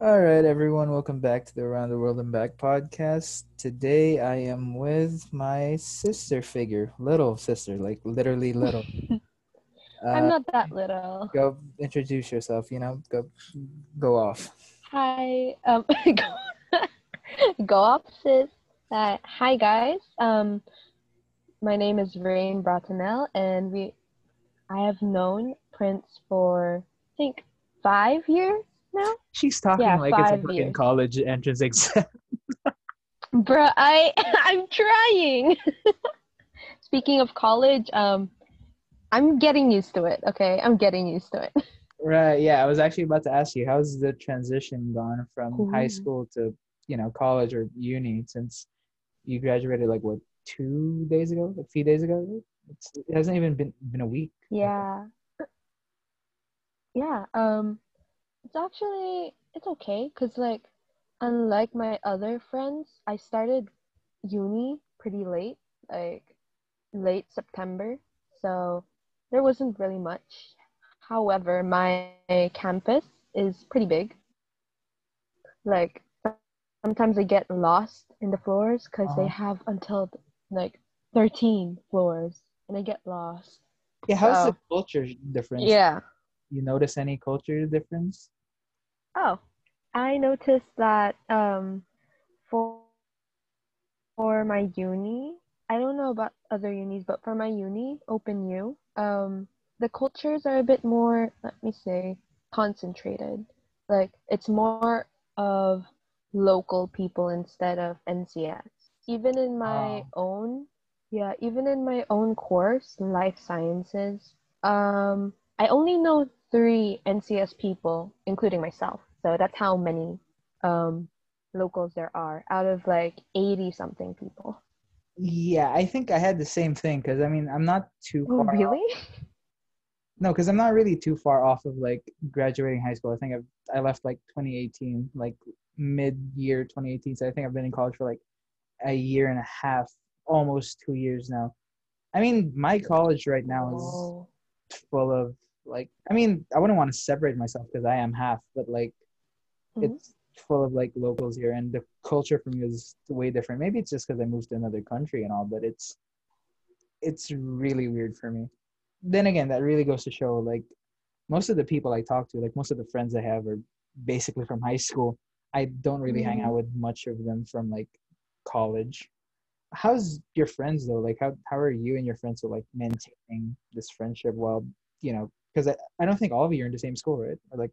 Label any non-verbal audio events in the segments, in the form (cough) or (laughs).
All right, everyone, welcome back to the Around the World and Back podcast. Today I am with my sister figure, little sister, like literally little. (laughs) I'm Uh, not that little. go introduce yourself, you know, go go off. Hi. Um, (laughs) go off, sis. Uh, hi, guys. Um, my name is Rain Bratanel, and we, I have known Prince for I think five years now. She's talking Yeah, like it's a fucking years. college entrance exam. (laughs) Bruh, I (laughs) I'm trying. (laughs) Speaking of college, um, I'm getting used to it. Okay, I'm getting used to it. right, yeah, I was actually about to ask you, how's the transition gone from high school to, you know, college or uni since you graduated like what, two days ago, a few days ago? It's, it hasn't even been been a week. Yeah. (clears throat) Yeah, um it's actually it's okay cuz like unlike my other friends, I started uni pretty late, like late September. So there wasn't really much. However, my campus is pretty big. Like sometimes I get lost in the floors cuz Uh-huh. they have until like 13 floors and I get lost. Yeah, how's the culture difference? Yeah. You notice any culture difference? Oh, I noticed that um for for my uni, I don't know about other unis, but for my uni, Open U, um the cultures are a bit more, let me say, concentrated. Like it's more of local people instead of NCS. Even in my own, yeah, even in my own course, life sciences, um I only know three NCS people, including myself. So that's how many um, locals there are out of like 80 something people. Yeah, I think I had the same thing because I mean I'm not too Oh, far. really? No, because I'm not really too far off of like graduating high school. I think I've I left like 2018, like mid year 2018. So I think I've been in college for like a year and a half, almost two years now. I mean, my college right now is Oh, full of like I mean I wouldn't want to separate myself because I am half, but like Mhm. it's full of like locals here, and the culture for me is way different. Maybe it's just because I moved to another country and all, but it's it's really weird for me. Then again, that really goes to show like most of the people I talk to, like most of the friends I have, are basically from high school. I don't really hang Mhm. out with much of them from like college. How's your friends though? Like how how are you and your friends are like maintaining this friendship while you know? Because I, I don't think all of you are in the same school, right? Or like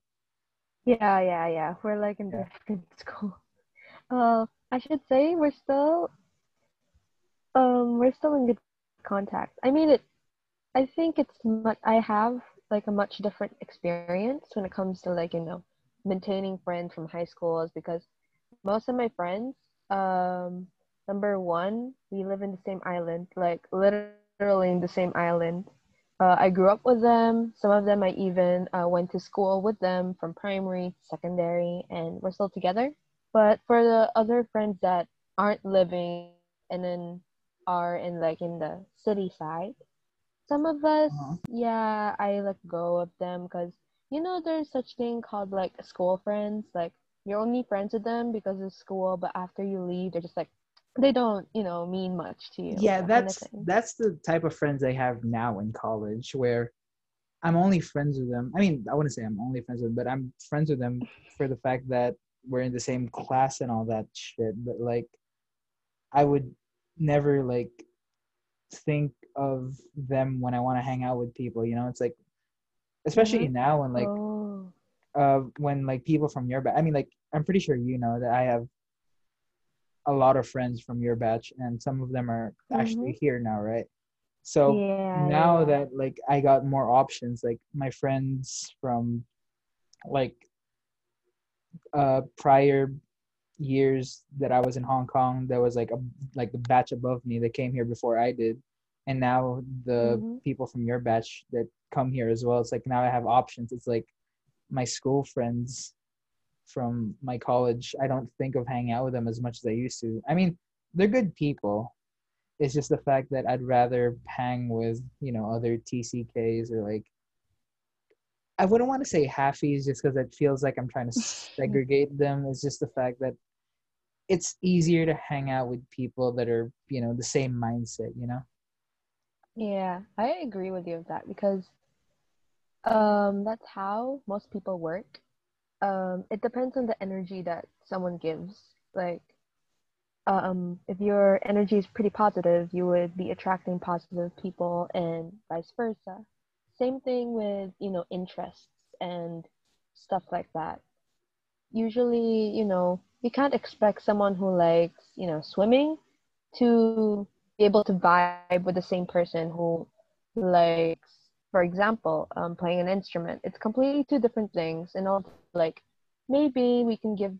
yeah, yeah, yeah. We're like in Yeah. different (laughs) school. Uh, I should say we're still um we're still in good contact. I mean it I think it's much I have like a much different experience when it comes to like, you know, maintaining friends from high school is because most of my friends, um, number one, we live in the same island, like literally in the same island. Uh, I grew up with them. Some of them I even uh, went to school with them from primary, to secondary, and we're still together. But for the other friends that aren't living and then are in like in the city side, some of us, Uh-huh. yeah, I let go of them because you know there's such thing called like school friends. Like you're only friends with them because of school, but after you leave, they're just like they don't, you know, mean much to you. yeah that kinda that's that's the type of friends i have now in college where i'm only friends with them. I mean i wouldn't say i'm only friends with them but i'm friends with them for the fact that we're in the same class and all that shit. But like i would never like think of them when i want to hang out with people you know? It's like especially now when like oh, uh when like people from your batch i mean like i'm pretty sure you know that i have a lot of friends from your batch and some of them are actually here now right so yeah. now yeah. that like i got more options like my friends from like uh prior years that i was in hong kong there was like a like the batch above me that came here before i did and now the Mhm. people from your batch that come here as well it's like now i have options it's like my school friends from my college i don't think of hanging out with them as much as i used to i mean they're good people it's just the fact that i'd rather hang with you know other tck's or like I wouldn't want to say halfies just because it feels like I'm trying to (laughs) segregate them. It's just the fact that it's easier to hang out with people that are, you know, the same mindset, you know? Yeah, I agree with you with that because um that's how most people work. Um it depends on the energy that someone gives. Like um if your energy is pretty positive, you would be attracting positive people and vice versa. Same thing with, you know, interests and stuff like that. Usually, you know, you can't expect someone who likes, you know, swimming to be able to vibe with the same person who likes, for example, um, playing an instrument. It's completely two different things, and also like maybe we can give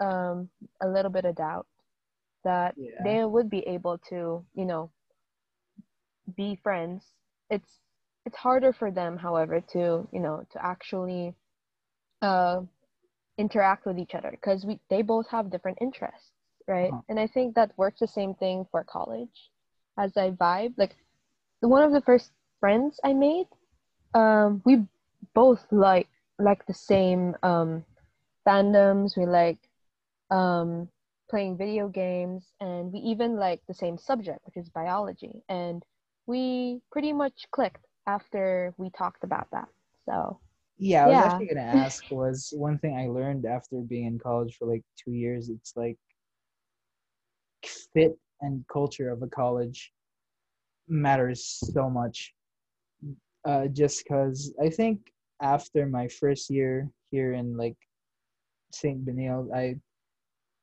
um, a little bit of doubt that Yeah. they would be able to, you know, be friends. It's it's harder for them, however, to you know to actually uh, interact with each other because we they both have different interests right Uh-huh. and i think that works the same thing for college as i vibe like one of the first friends i made um we both like like the same um fandoms we like um playing video games and we even like the same subject which is biology and we pretty much clicked after we talked about that so Yeah, I was Yeah. actually gonna (laughs) ask was one thing I learned after being in college for like two years. It's like fit and culture of a college matters so much. Uh, just because I think after my first year here in like Saint Benilde, I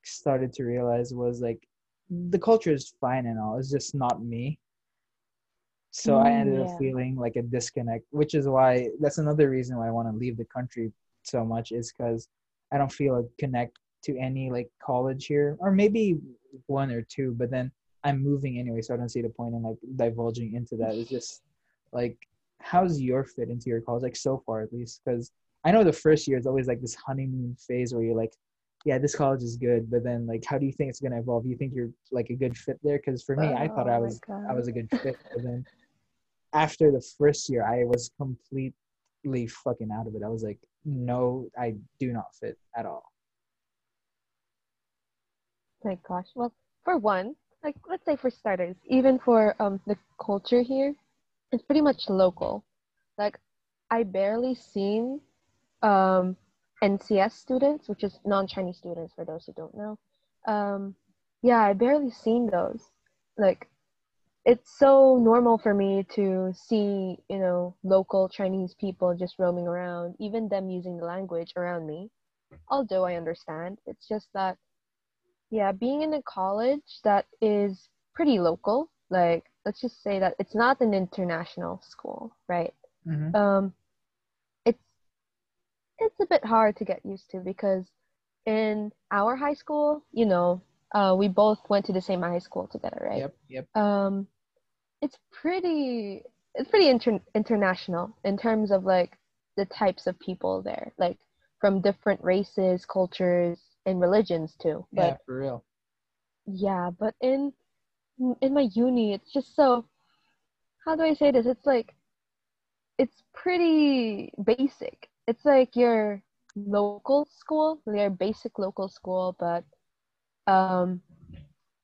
started to realize was like the culture is fine and all. It's just not me. So I Mm, ended up feeling like a disconnect, which is why that's another reason why I want to leave the country so much is because I don't feel a connect to any like college here, or maybe one or two, but then I'm moving anyway, so I don't see the point in like divulging into that. It's just like, how's your fit into your college, like so far at least? Because I know the first year is always like this honeymoon phase where you're like, yeah, this college is good, but then like, how do you think it's gonna evolve? You think you're like a good fit there? Because for me, I thought Oh I my was I was a good fit, but then after the first year, I was completely fucking out of it. I was like, no, I do not fit at all. My gosh. Well, for one, like let's say for starters, even for um the culture here, it's pretty much local. Like I barely seen um NCS students, which is non-Chinese students for those who don't know. Um yeah, I barely seen those. Like it's so normal for me to see, you know, local Chinese people just roaming around, even them using the language around me. Although I understand, it's just that yeah, being in a college that is pretty local, like let's just say that it's not an international school, right? Mm-hmm. Um, it's it's a bit hard to get used to because in our high school, you know, uh, we both went to the same high school together, right? Yep, yep. Um, it's pretty it's pretty inter- international in terms of like the types of people there, like from different races, cultures, and religions too. But Yeah, for real. yeah but in in my uni. It's just so how do i say this? It's like it's pretty basic. It's like your local school your basic local school but um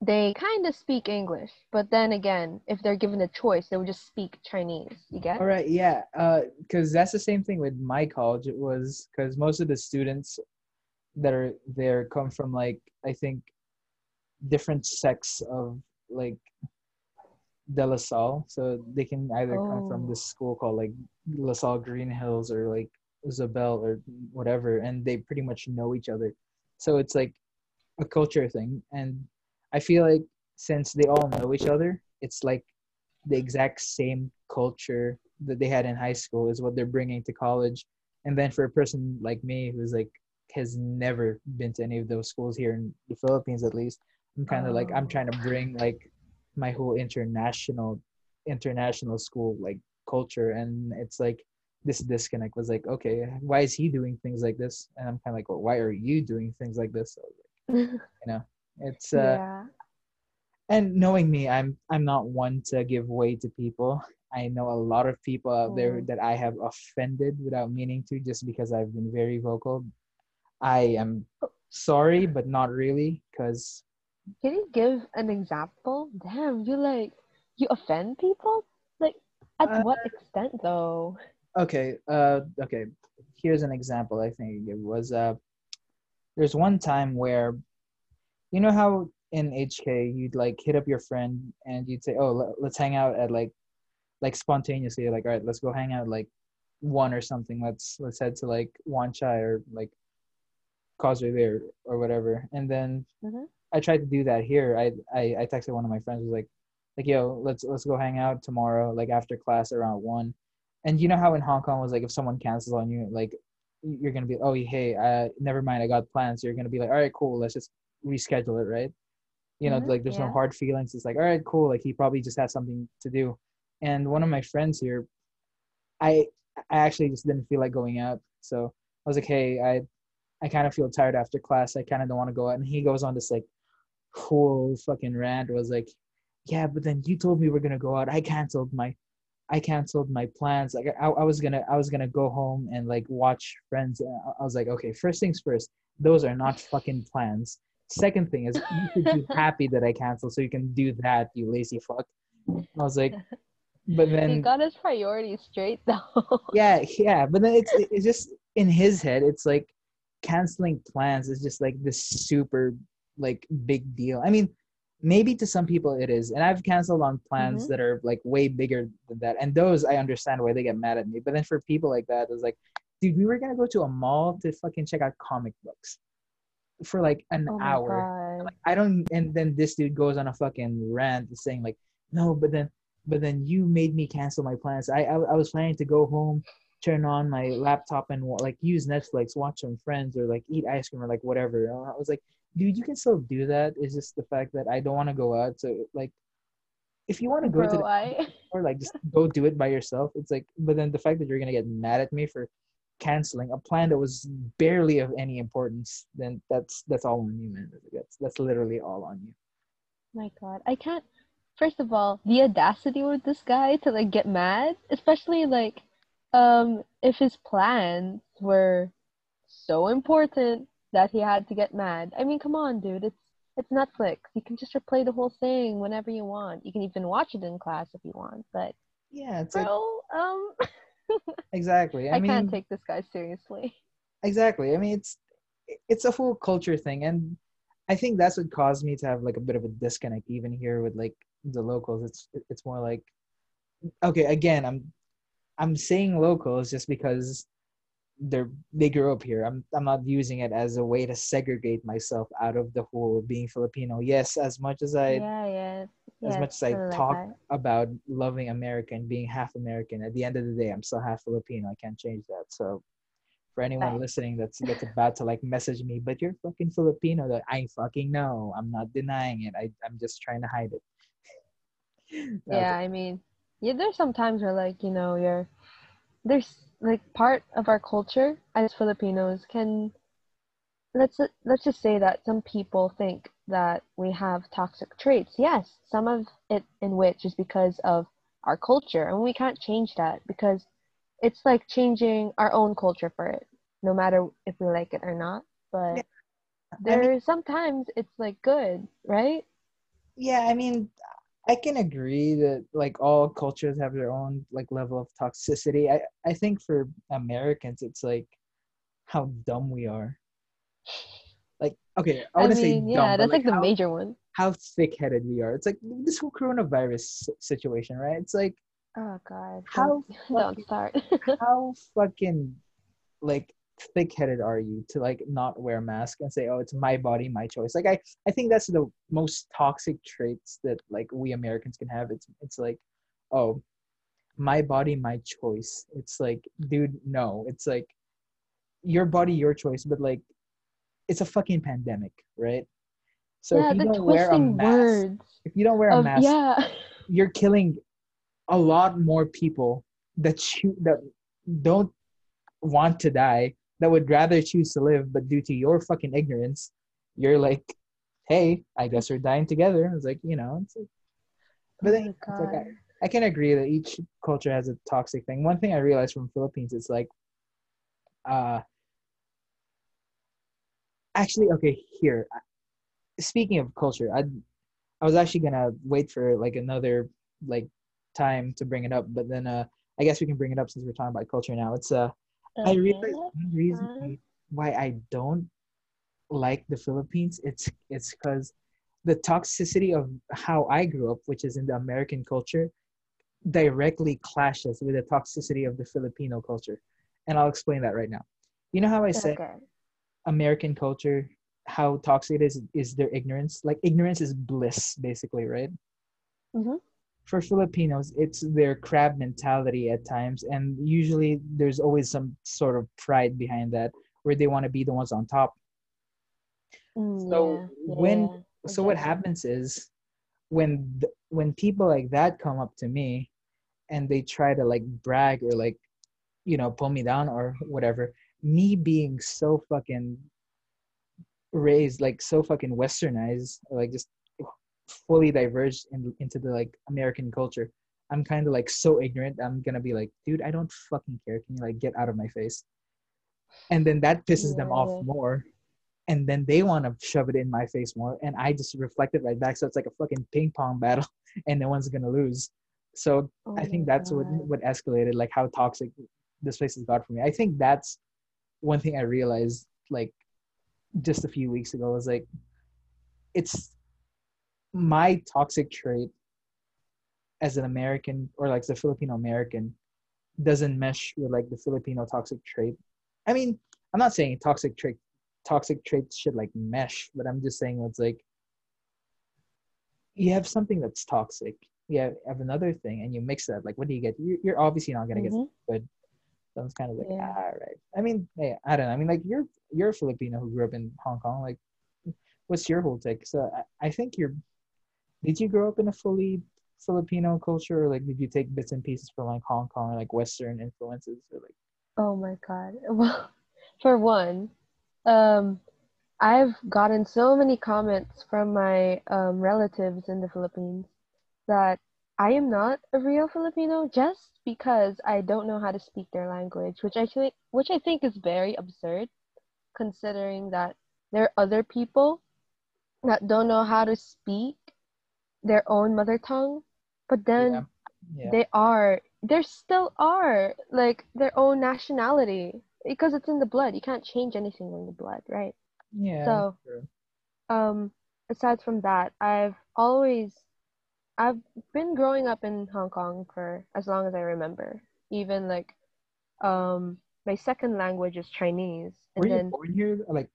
they kind of speak english. But then again if they're given a choice they would just speak chinese you get? All right, yeah, Uh, because that's the same thing with my college. It was because most of the students that are there come from like I think different sects of like De La Salle, so they can either come from Oh. this school called like La Salle Green Hills or like Isabel or whatever, and they pretty much know each other. So it's like a culture thing, and I feel like since they all know each other, it's like the exact same culture that they had in high school is what they're bringing to college. And then for a person like me who's like has never been to any of those schools here in the Philippines, at least, I'm kind of like I'm Oh. trying to bring like my whole international international school like culture, and it's like this disconnect was like, okay, why is he doing things like this? And I'm kind of like, well, why are you doing things like this? So, (laughs) you know, it's uh, yeah and knowing me i'm i'm not one to give way to people I know a lot of people out there Mm. that I have offended without meaning to, just because I've been very vocal. I am sorry, but not really, because Can you give an example? Damn, you like you offend people? Like at Uh, what extent though? okay, uh, okay. Here's an example. I think it was uh, there's one time where, you know how in HK you'd like hit up your friend and you'd say, oh, let, let's hang out at like, like spontaneously, like, all right, let's go hang out like one or something. Let's let's head to like Wan Chai or like Causeway Bay or or whatever. And then Mhm. I tried to do that here. I, I I texted one of my friends was like, like yo, let's let's go hang out tomorrow, like after class around one. And you know how in Hong Kong was like if someone cancels on you, like you're gonna be oh hey, uh, never mind, I got plans. You're gonna be like all right, cool, let's just reschedule it, right? You know, Mhm, like there's no hard feelings. It's like all right, cool. Like he probably just has something to do. And one of my friends here, I I actually just didn't feel like going out, so I was like, hey, I I kind of feel tired after class. I kind of don't want to go out. And he goes on this like whole fucking rant. Was like, yeah, but then you told me we're gonna go out. I canceled my, I canceled my plans. Like I, I was gonna, I was gonna go home and like watch Friends. I was like, okay, first things first. Those are not fucking plans. Second thing is you should be (laughs) happy that I canceled so you can do that, you lazy fuck. I was like, but then he got his priorities straight though. (laughs) yeah yeah but then it's it's just in his head it's like canceling plans is just like this super like big deal. I mean maybe to some people it is and i've canceled on plans Mhm. that are like way bigger than that and those i understand why they get mad at me but then for people like that it's like dude we were gonna go to a mall to fucking check out comic books for like an oh hour. Like I don't and then this dude goes on a fucking rant saying like no but then but then you made me cancel my plans. I I, I was planning to go home turn on my laptop and like use Netflix watch some friends or like eat ice cream or like whatever. I was like dude you can still do that. It's just the fact that I don't want to go out so like if you want to go to the I (laughs) or like just go do it by yourself it's like but then the fact that you're gonna get mad at me for canceling a plan that was barely of any importance then that's that's all on you man. That's that's literally all on you. My god. I can't first of all, the audacity with this guy to like get mad, especially like um if his plans were so important that he had to get mad. I mean, come on, dude. It's it's Netflix. You can just replay the whole thing whenever you want. You can even watch it in class if you want. But yeah it's like bro, um (laughs) exactly I, i, mean can't take this guy seriously. exactly i mean it's it's a whole culture thing and i think that's what caused me to have like a bit of a disconnect even here with like the locals it's it's more like okay again i'm i'm saying locals just because they're they grew up here i'm i'm not using it as a way to segregate myself out of the whole being filipino yes as much as i yeah, yeah. as yeah, much as I kinda like talk about loving America and being half American, at the end of the day, I'm still half Filipino. I can't change that. So, for anyone Right. listening that's that's about to like message me, but you're fucking Filipino, that I fucking know. I'm not denying it. I I'm just trying to hide it. (laughs) No, Yeah, I mean, yeah, there's some times where like, you know, you're there's like part of our culture as Filipinos can let's let's just say that some people think that we have toxic traits. Yes, some of it in which is because of our culture, and we can't change that because it's like changing our own culture for it, no matter if we like it or not. But Yeah, I there mean- sometimes it's like good, right? yeah, I mean, I can agree that like all cultures have their own like level of toxicity. I I think for Americans, it's like how dumb we are. Like, okay, I I wouldn't say mean, dumb, yeah, that's like, the how, major one. how thick-headed we are. It's like this whole coronavirus situation, right? It's like Oh God! How Don't, (laughs) fucking- don't start. how fucking like thick-headed are you to like not wear a mask and say, "Oh, it's my body, my choice." Like I, I think that's the most toxic traits that like we Americans can have. It's it's like, oh, my body, my choice. It's like, dude, no. It's like your body, your choice, but like it's a fucking pandemic, right? So yeah, if you don't wear a mask, words if you don't wear a mask, yeah. you're killing a lot more people that you that don't want to die that would rather choose to live but due to your fucking ignorance you're like hey i guess we're dying together it's like you know it's like, but oh then like God. I can agree that each culture has a toxic thing. One thing I realized from Philippines is like, uh, actually, okay, here. Speaking of culture, I, I was actually gonna wait for like another like time to bring it up, but then uh, I guess we can bring it up since we're talking about culture now. It's uh, I realized one reason why I don't like the Philippines. It's it's because the toxicity of how I grew up, which is in the American culture, directly clashes with the toxicity of the Filipino culture. And I'll explain that right now. You know how I said Okay. American culture, how toxic it is, is their ignorance? Like, ignorance is bliss, basically, right? Mhm. For Filipinos, it's their crab mentality at times. And usually there's always some sort of pride behind that where they want to be the ones on top. Mm, So yeah, when yeah, so what happens is when th- when people like that come up to me and they try to like brag or like you know pull me down or whatever me being so fucking raised like so fucking westernized like just fully diverged in, into the like american culture. I'm kind of like so ignorant i'm gonna be like dude i don't fucking care. Can you like get out of my face? And then that pisses them off more. And then they want to shove it in my face more. And i just reflect it right back. So it's like a fucking ping pong battle (laughs) and no one's gonna lose. So Oh i think that's what what escalated like how toxic this place has got for me. I think that's one thing i realized like just a few weeks ago was like it's my toxic trait as an american or like the filipino american doesn't mesh with like the filipino toxic trait. I mean i'm not saying toxic trait toxic traits should like mesh but i'm just saying it's like you have something that's toxic. You have, have another thing and you mix that like what do you get? You're, you're obviously not going to Mhm. get good. So it's kind of like Yeah. ah, all right. I mean hey, i don't know. I mean like you're you're a filipino who grew up in hong kong like what's your whole take? So i, I think you're did you grow up in a fully filipino culture or like did you take bits and pieces from like hong kong or like western influences or like Oh my God. (laughs) Well, for one, um, I've gotten so many comments from my um, relatives in the Philippines that I am not a real Filipino just because I don't know how to speak their language, which think, which I think is very absurd, considering that there are other people that don't know how to speak their own mother tongue, but then yeah. Yeah. they are there still are like their own nationality. Because it's in the blood. You can't change anything in the blood right? Yeah so- true. um aside from that i've always i've been growing up in hong kong for as long as i remember. Even like um my second language is chinese. And were you then born here like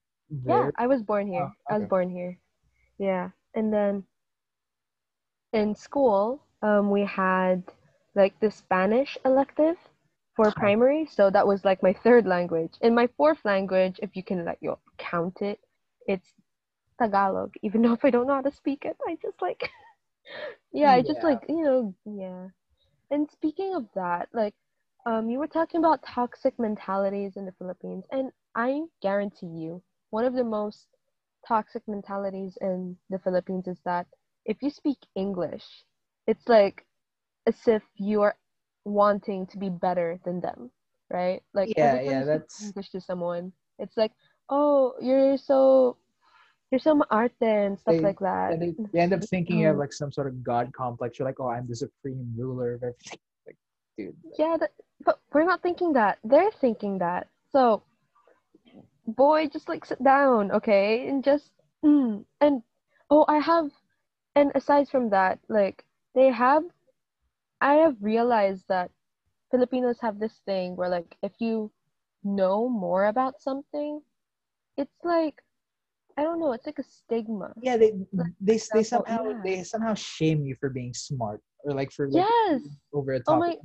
yeah i was born here. Oh, i was born here. Yeah. And then in school um we had like the spanish elective for Huh. primary so that was like my third language. And my fourth language if you can like you count it it's tagalog. Even though if i don't know how to speak it i just like (laughs) yeah i just like you know yeah. And speaking of that like um you were talking about toxic mentalities in the philippines and i guarantee you one of the most toxic mentalities in the philippines is that if you speak english it's like as if you are wanting to be better than them right like Yeah, yeah, that's- english to someone it's like oh you're so you're so maarte and stuff They- like that and they, they end up thinking you have like some sort of god complex you're like oh i'm the supreme ruler of everything (laughs) like dude Yeah, that, but we're not thinking that. They're thinking that. So, boy, just like sit down, okay, and just mm. and oh, I have, and aside from that, like they have, I have realized that Filipinos have this thing where like if you know more about something, it's like I don't know, it's like a stigma. yeah they they, they somehow yeah. they somehow shame you for being smart or like for like Yes. over a Oh topic my,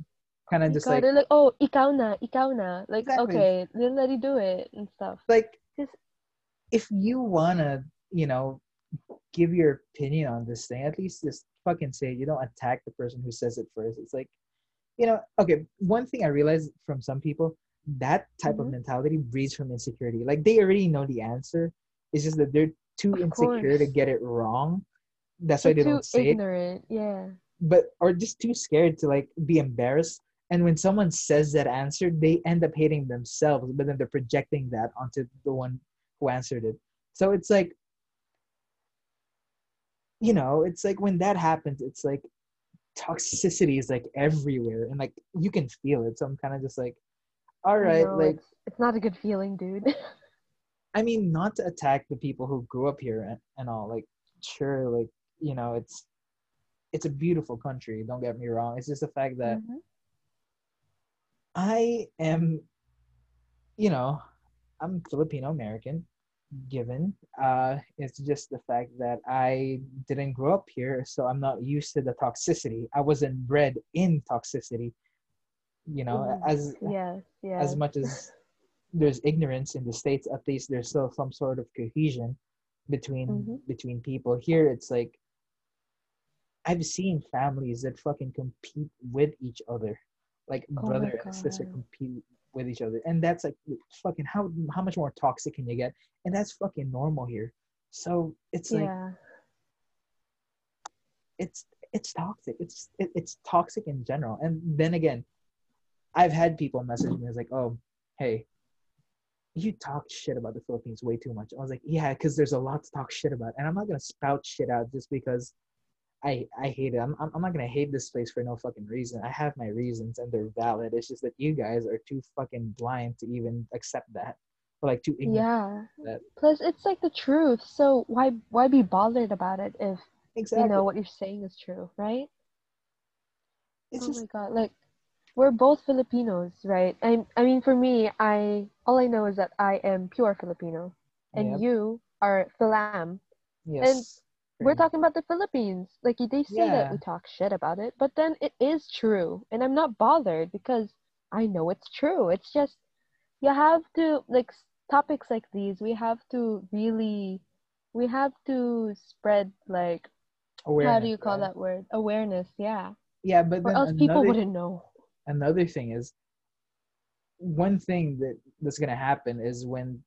kind of just God, like they're like, oh, ikaw na, ikaw na. Like, Exactly. okay, then let you do it and stuff. like Just- if you wanna you know give your opinion on this thing at least just fucking say it. you don't attack the person who says it first it's like you know okay one thing i realized from some people that type of Mhm. mentality breeds from insecurity like they already know the answer it's just that they're too Of insecure to get it wrong that's They're why they don't say it. Yeah. but or just too scared to like be embarrassed. And when someone says that answer, they end up hating themselves, but then they're projecting that onto the one who answered it. So it's like, you know, it's like when that happens, it's like toxicity is like everywhere and like you can feel it. So I'm kind of just like, all right, like it's, it's not a good feeling, dude. (laughs) I mean, not to attack the people who grew up here and, and all. Like, sure, like you know, it's it's a beautiful country. Don't get me wrong. It's just the fact that Mhm. I am, you know, I'm Filipino American. Given, uh, it's just the fact that I didn't grow up here, so I'm not used to the toxicity. I wasn't bred in toxicity. You know, Mhm. as yes, yes. as much as there's ignorance in the states at least there's still some sort of cohesion between Mhm. between people here it's like i've seen families that fucking compete with each other like Oh brother and sister compete with each other and that's like fucking how how much more toxic can you get and that's fucking normal here so it's like yeah. it's it's toxic. It's it, it's toxic in general. And then again, I've had people message me. It's like, oh, hey, you talk shit about the Philippines way too much. I was like, yeah, because there's a lot to talk shit about, and I'm not gonna spout shit out just because I I hate it. I'm I'm I'm not gonna hate this place for no fucking reason. I have my reasons, and they're valid. It's just that you guys are too fucking blind to even accept that, or like too ignorant. Yeah. Plus, it's like the truth. So why why be bothered about it if Exactly. you know what you're saying is true, right? it's oh just my god, like we're both Filipinos, right? I I mean, for me, I all I know is that I am pure Filipino, and Yep. you are Philam. yes. We're talking about the Philippines. Like they say that we talk shit about it, but then it is true, and I'm not bothered because I know it's true. It's just you have to like topics like these. We have to really, we have to spread like how do you call right? that word? Awareness. Yeah, Yeah, but or else people wouldn't know. another thing is one thing that that's gonna happen is when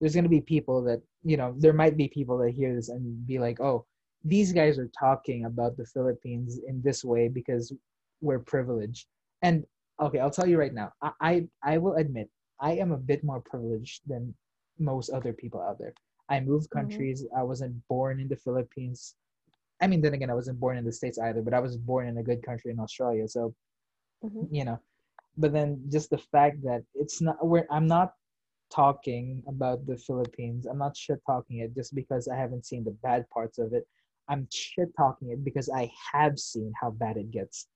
there's gonna be people that you know there might be people that hear this and be like, oh, these guys are talking about the Philippines in this way because we're privileged. And okay, I'll tell you right now, I I, I will admit I am a bit more privileged than most other people out there. I moved Mhm. countries. I wasn't born in the Philippines. I mean, then again, I wasn't born in the States either, but I was born in a good country in Australia. So Mhm. you know but then just the fact that it's not where i'm not talking about the philippines i'm not shit talking it just because i haven't seen the bad parts of it i'm shit talking it because i have seen how bad it gets.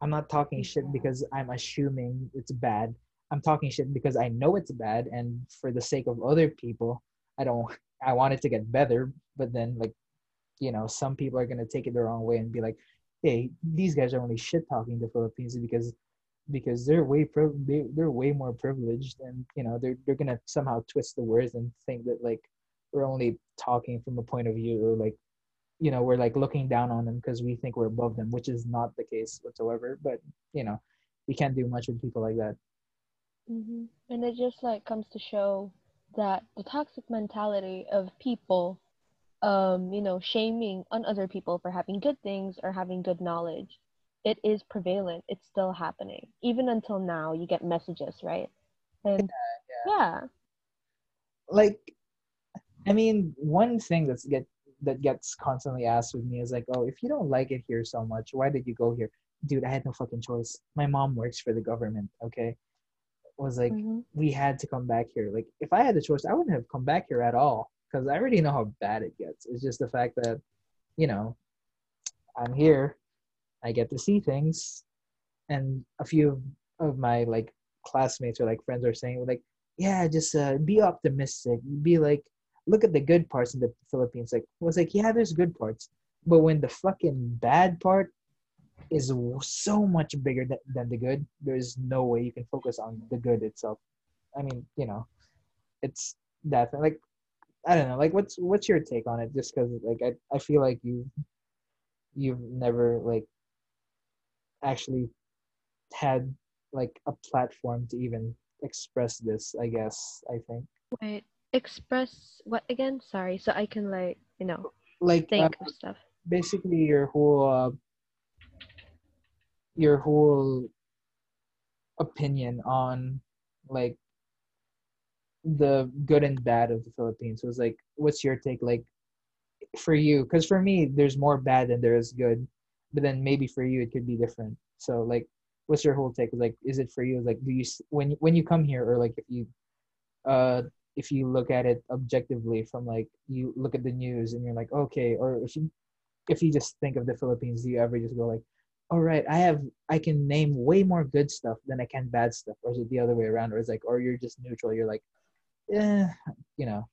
I'm not talking shit because i'm assuming it's bad. I'm talking shit because i know it's bad and for the sake of other people i don't i want it to get better but then like you know some people are going to take it the wrong way and be like hey these guys are only shit talking the philippines because because they're way priv- they, they're way more privileged and you know they're they're gonna somehow twist the words and think that like we're only talking from a point of view or like you know we're like looking down on them because we think we're above them which is not the case whatsoever but you know we can't do much with people like that hmm And it just like comes to show that the toxic mentality of people, um, you know, shaming on other people for having good things or having good knowledge, it is prevalent. It's still happening. Even until now, you get messages, right? And yeah, like i mean one thing that's get that gets constantly asked with me is like oh if you don't like it here so much why did you go here? Dude i had no fucking choice. My mom works for the government okay? Was like Mhm. we had to come back here. Like if i had the choice i wouldn't have come back here at all because i already know how bad it gets. It's just the fact that you know i'm here i get to see things and a few of my like classmates or like friends are saying like yeah just uh, be optimistic. Be like look at the good parts in the philippines. Like was like yeah there's good parts but when the fucking bad part is so much bigger than, than the good there's no way you can focus on the good itself. I mean you know it's that like i don't know like what's what's your take on it? Just because like I, I feel like you you've never like actually had like a platform to even express this i guess i think. Wait, express what again? Sorry, so I can like, you know, like uh, think of stuff. basically your whole uh, your whole opinion on like the good and bad of the Philippines. So it's like, what's your take like for you? Because for me, there's more bad than there is good, but then maybe for you it could be different. So like, what's your whole take? Like, is it for you? Like, do you when when you come here, or like if you, uh, if you look at it objectively from like you look at the news and you're like, okay, or if you if you just think of the Philippines, do you ever just go like, all right, I have I can name way more good stuff than I can bad stuff, or is it the other way around, or is like, or you're just neutral? You're like, yeah, you know.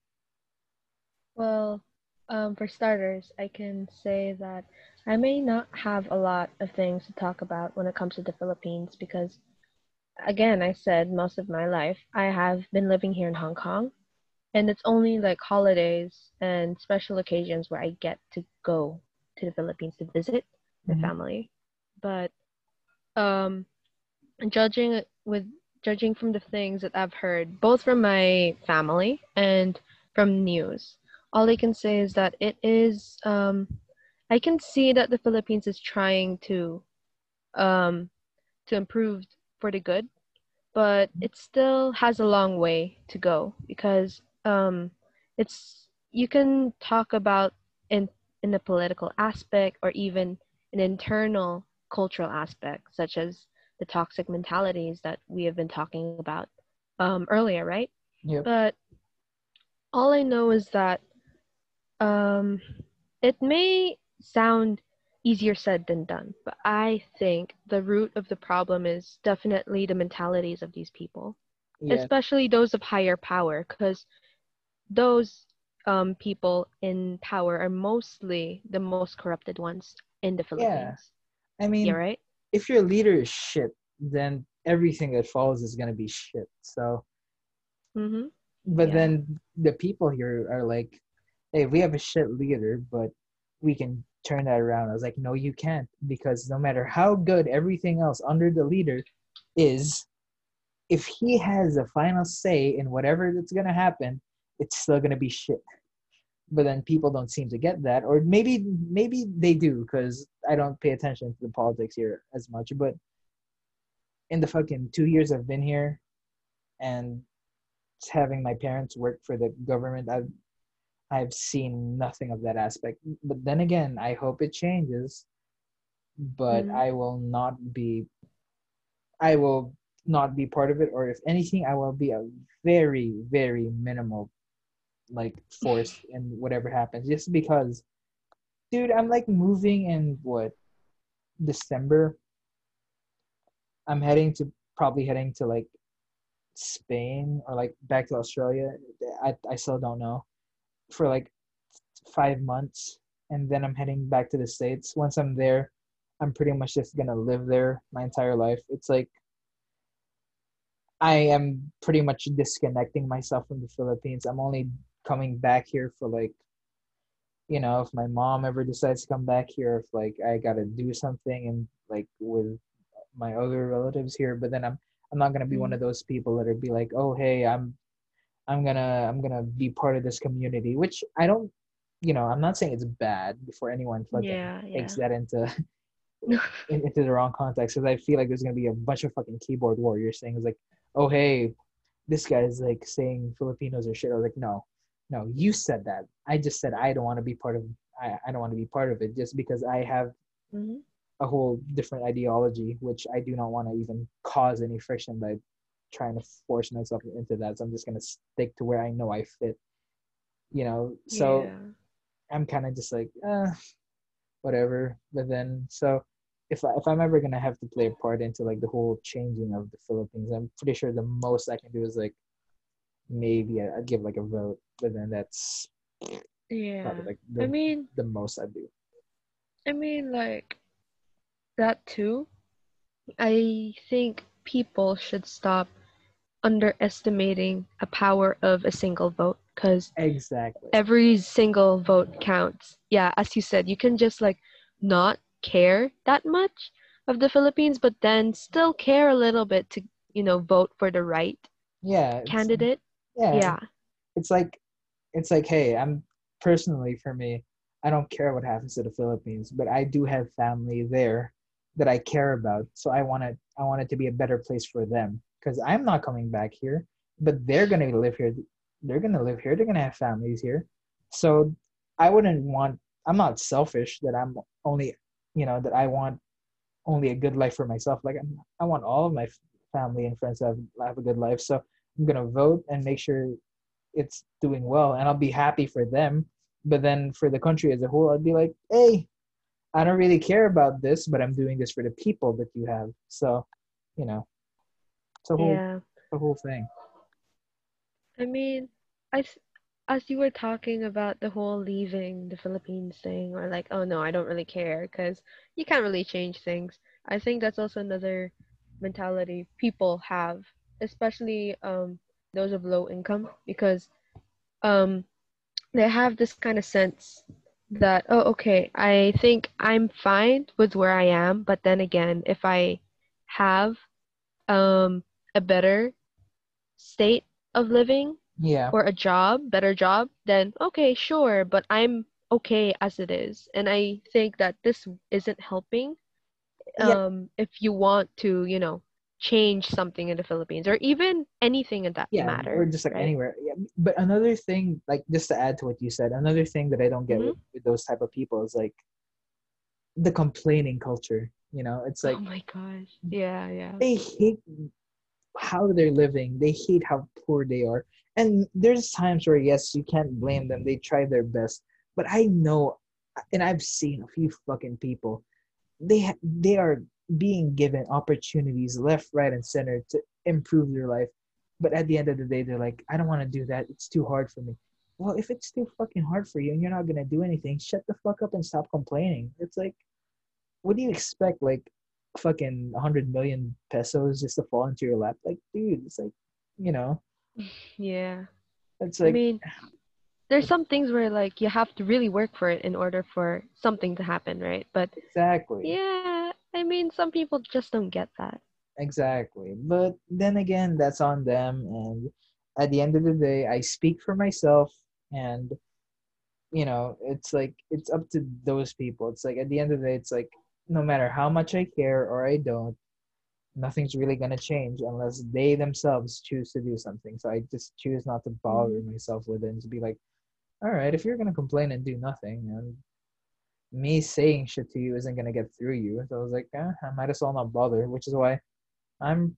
Well, um, for starters, I can say that I may not have a lot of things to talk about when it comes to the Philippines because, again, I said most of my life I have been living here in Hong Kong, and it's only like holidays and special occasions where I get to go to the Philippines to visit my Mhm. family. But um, judging with judging from the things that I've heard, both from my family and from news, all I can say is that it is. Um, I can see that the Philippines is trying to um, to improve for the good, but it still has a long way to go because um, it's you can talk about in in the political aspect or even an internal cultural aspect, such as the toxic mentalities that we have been talking about um, earlier, right? Yep. But all I know is that um, it may sound easier said than done, but I think the root of the problem is definitely the mentalities of these people, Yeah. especially those of higher power, because those um, people in power are mostly the most corrupted ones in the Philippines. Yeah. I mean, Yeah, right? if your leader is shit, then everything that follows is gonna be shit. So, Mm-hmm. but Yeah. then the people here are like, "Hey, we have a shit leader, but we can turn that around." I was like, "No, you can't, because no matter how good everything else under the leader is, if he has a final say in whatever that's gonna happen, it's still gonna be shit." But then people don't seem to get that, or maybe maybe they do, because I don't pay attention to the politics here as much. But in the fucking two years I've been here, and having my parents work for the government, I've I've seen nothing of that aspect. But then again, I hope it changes. But Mhm. I will not be. I will not be part of it, or if anything, I will be a very very minimal, like force (laughs) in whatever happens. Just because, dude, I'm like moving in what December. I'm heading to probably heading to like Spain or like back to Australia. I I still don't know for like five months, and then I'm heading back to the states. Once I'm there, I'm pretty much just gonna live there my entire life. It's like I am pretty much disconnecting myself from the Philippines. I'm only coming back here for like you know, if my mom ever decides to come back here, if like I gotta do something and like with my other relatives here, but then I'm I'm not gonna be one Mhm. of those people that'll be like, oh hey, I'm I'm gonna I'm gonna be part of this community, which I don't you know, I'm not saying it's bad before anyone fucking Yeah, yeah. takes that into (laughs) into the wrong context because I feel like there's gonna be a bunch of fucking keyboard warriors saying it's like, oh hey, this guy's like saying Filipinos are shit. I was like, no, no, you said that. I just said I don't want to be part of I, I don't want to be part of it just because I have hmm a whole different ideology, which I do not want to even cause any friction by trying to force myself into that. So I'm just gonna stick to where I know I fit. You know, so yeah. I'm kind of just like, uh, whatever. But then, so if I, if I'm ever gonna have to play a part into like the whole changing of the Philippines, I'm pretty sure the most I can do is like maybe I'd give like a vote. But then that's Yeah. probably like the, I mean, the most I do. I mean, like that too. I think people should stop underestimating a power of a single vote because Exactly. every single vote counts. Yeah, as you said, you can just like not care that much of the Philippines, but then still care a little bit to, you know, vote for the right yeah. candidate. Yeah. Yeah. It's like it's like, hey, I'm personally for me, I don't care what happens to the Philippines, but I do have family there. that I care about. So I want to I want it to be a better place for them because I'm not coming back here, but they're gonna live here. They're gonna live here. They're gonna have families here. So I wouldn't want. I'm not selfish that I'm only you know that I want only a good life for myself. Like I'm, I want all of my family and friends to have, have a good life. So I'm gonna vote and make sure it's doing well, and I'll be happy for them. But then for the country as a whole, I'd be like, hey, I don't really care about this, but I'm doing this for the people that you have. So, you know, a whole, Yeah. the whole thing. I mean, I, as you were talking about the whole leaving the Philippines thing, or like, oh no, I don't really care, because you can't really change things. I think that's also another mentality people have, especially um, those of low income, because um, they have this kind of sense that, oh, okay, I think I'm fine with where I am, but then again, if I have um, a better state of living, Yeah. or a job, better job, then okay, sure, but I'm okay as it is. And I think that this isn't helping Yeah. um if you want to, you know, change something in the Philippines or even anything in that Yeah. matter. Or just like right? anywhere. Yeah. But another thing, like just to add to what you said, another thing that I don't get with, with those type of people is like the complaining culture. You know, it's like oh my gosh. Yeah, yeah. they hate how they're living. They hate how poor they are. And there's times where yes, you can't blame them. They try their best. But I know, and I've seen a few fucking people. They they are being given opportunities left, right, and center to improve their life. But at the end of the day, they're like, I don't want to do that. It's too hard for me. Well, if it's too fucking hard for you and you're not gonna do anything, shut the fuck up and stop complaining. It's like, what do you expect? Like, fucking 100 million pesos just to fall into your lap? Like, dude, it's like, you know, (sighs) Yeah. it's like, I mean, there's some things where like you have to really work for it in order for something to happen, right? But exactly, yeah, I mean, some people just don't get that. exactly. But then again, that's on them. And at the end of the day, I speak for myself, and you know, it's like it's up to those people. It's like at the end of the day, it's like no matter how much I care or I don't, nothing's really gonna change unless they themselves choose to do something. So I just choose not to bother myself with it and just be like, all right, if you're gonna complain and do nothing, and me saying shit to you isn't gonna get through you. So I was like, eh, I might as well not bother. Which is why I'm,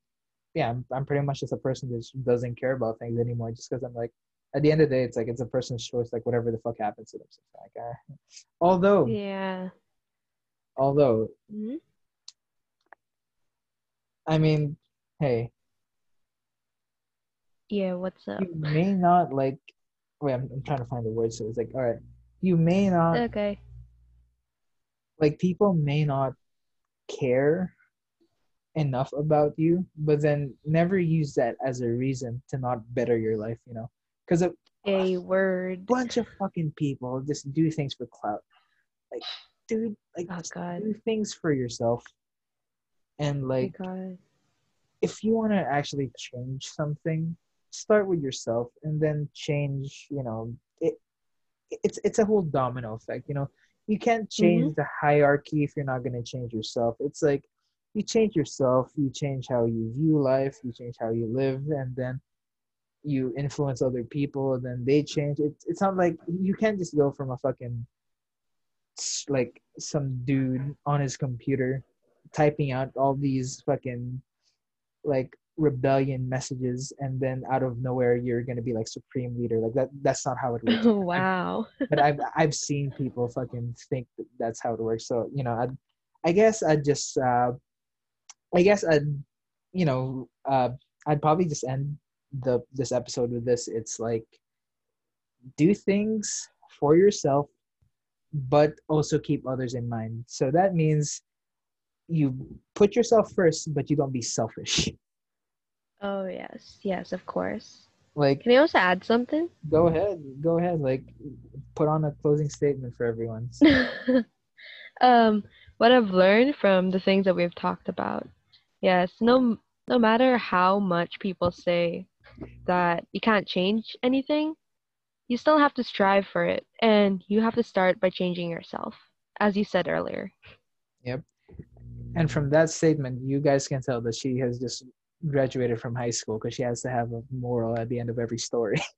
yeah, I'm, I'm pretty much just a person that doesn't care about things anymore. Just because I'm like, at the end of the day, it's like it's a person's choice. Like whatever the fuck happens to them. So like, eh. although, Yeah. Although, Mhm. I mean, hey, Yeah, what's up? you may not like. Wait, I'm, I'm trying to find the word. So it's like, all right, you may not Okay. like people may not care enough about you, but then never use that as a reason to not better your life, you know? Because a A word. bunch of fucking people just do things for clout. Like, dude, like, Oh do things for yourself. And, Oh like, god. if you want to actually change something, start with yourself and then change, you know, it. It's it's a whole domino effect, you know. You can't change mm-hmm. the hierarchy if you're not going to change yourself. It's like you change yourself, you change how you view life, you change how you live, and then you influence other people, and then they change. It's it's not like you can't just go from a fucking like some dude on his computer typing out all these fucking like rebellion messages and then out of nowhere you're gonna be like supreme leader like that that's not how it (laughs) works oh, wow. (laughs) but I've I've seen people fucking think that that's how it works. So you know, I I guess I'd just uh, I guess I'd you know uh, I'd probably just end the this episode with this. It's like do things for yourself, but also keep others in mind. So that means you put yourself first, but you don't be selfish. (laughs) Oh yes, yes, of course. Like Can I also add something? go ahead, go ahead. Like put on a closing statement for everyone. (laughs) um, what I've learned from the things that we've talked about, yes, no, no matter how much people say that you can't change anything, you still have to strive for it, and you have to start by changing yourself, as you said earlier. Yep. And from that statement, you guys can tell that she has just graduated from high school because she has to have a moral at the end of every story. (laughs)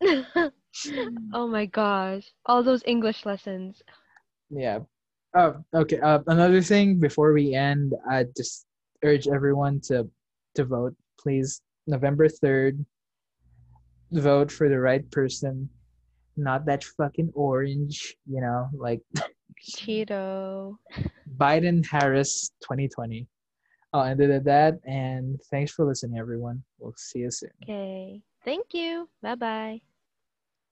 (laughs) oh my gosh. All those English lessons. yeah. Oh, okay. Uh, another thing before we end, I just urge everyone to to vote, please. November third. Vote for the right person, not that fucking orange. You know, like Cheeto. (laughs) Biden Harris 2020. I'll end it at that. And thanks for listening, everyone. We'll see you soon. Okay. Thank you. Bye bye.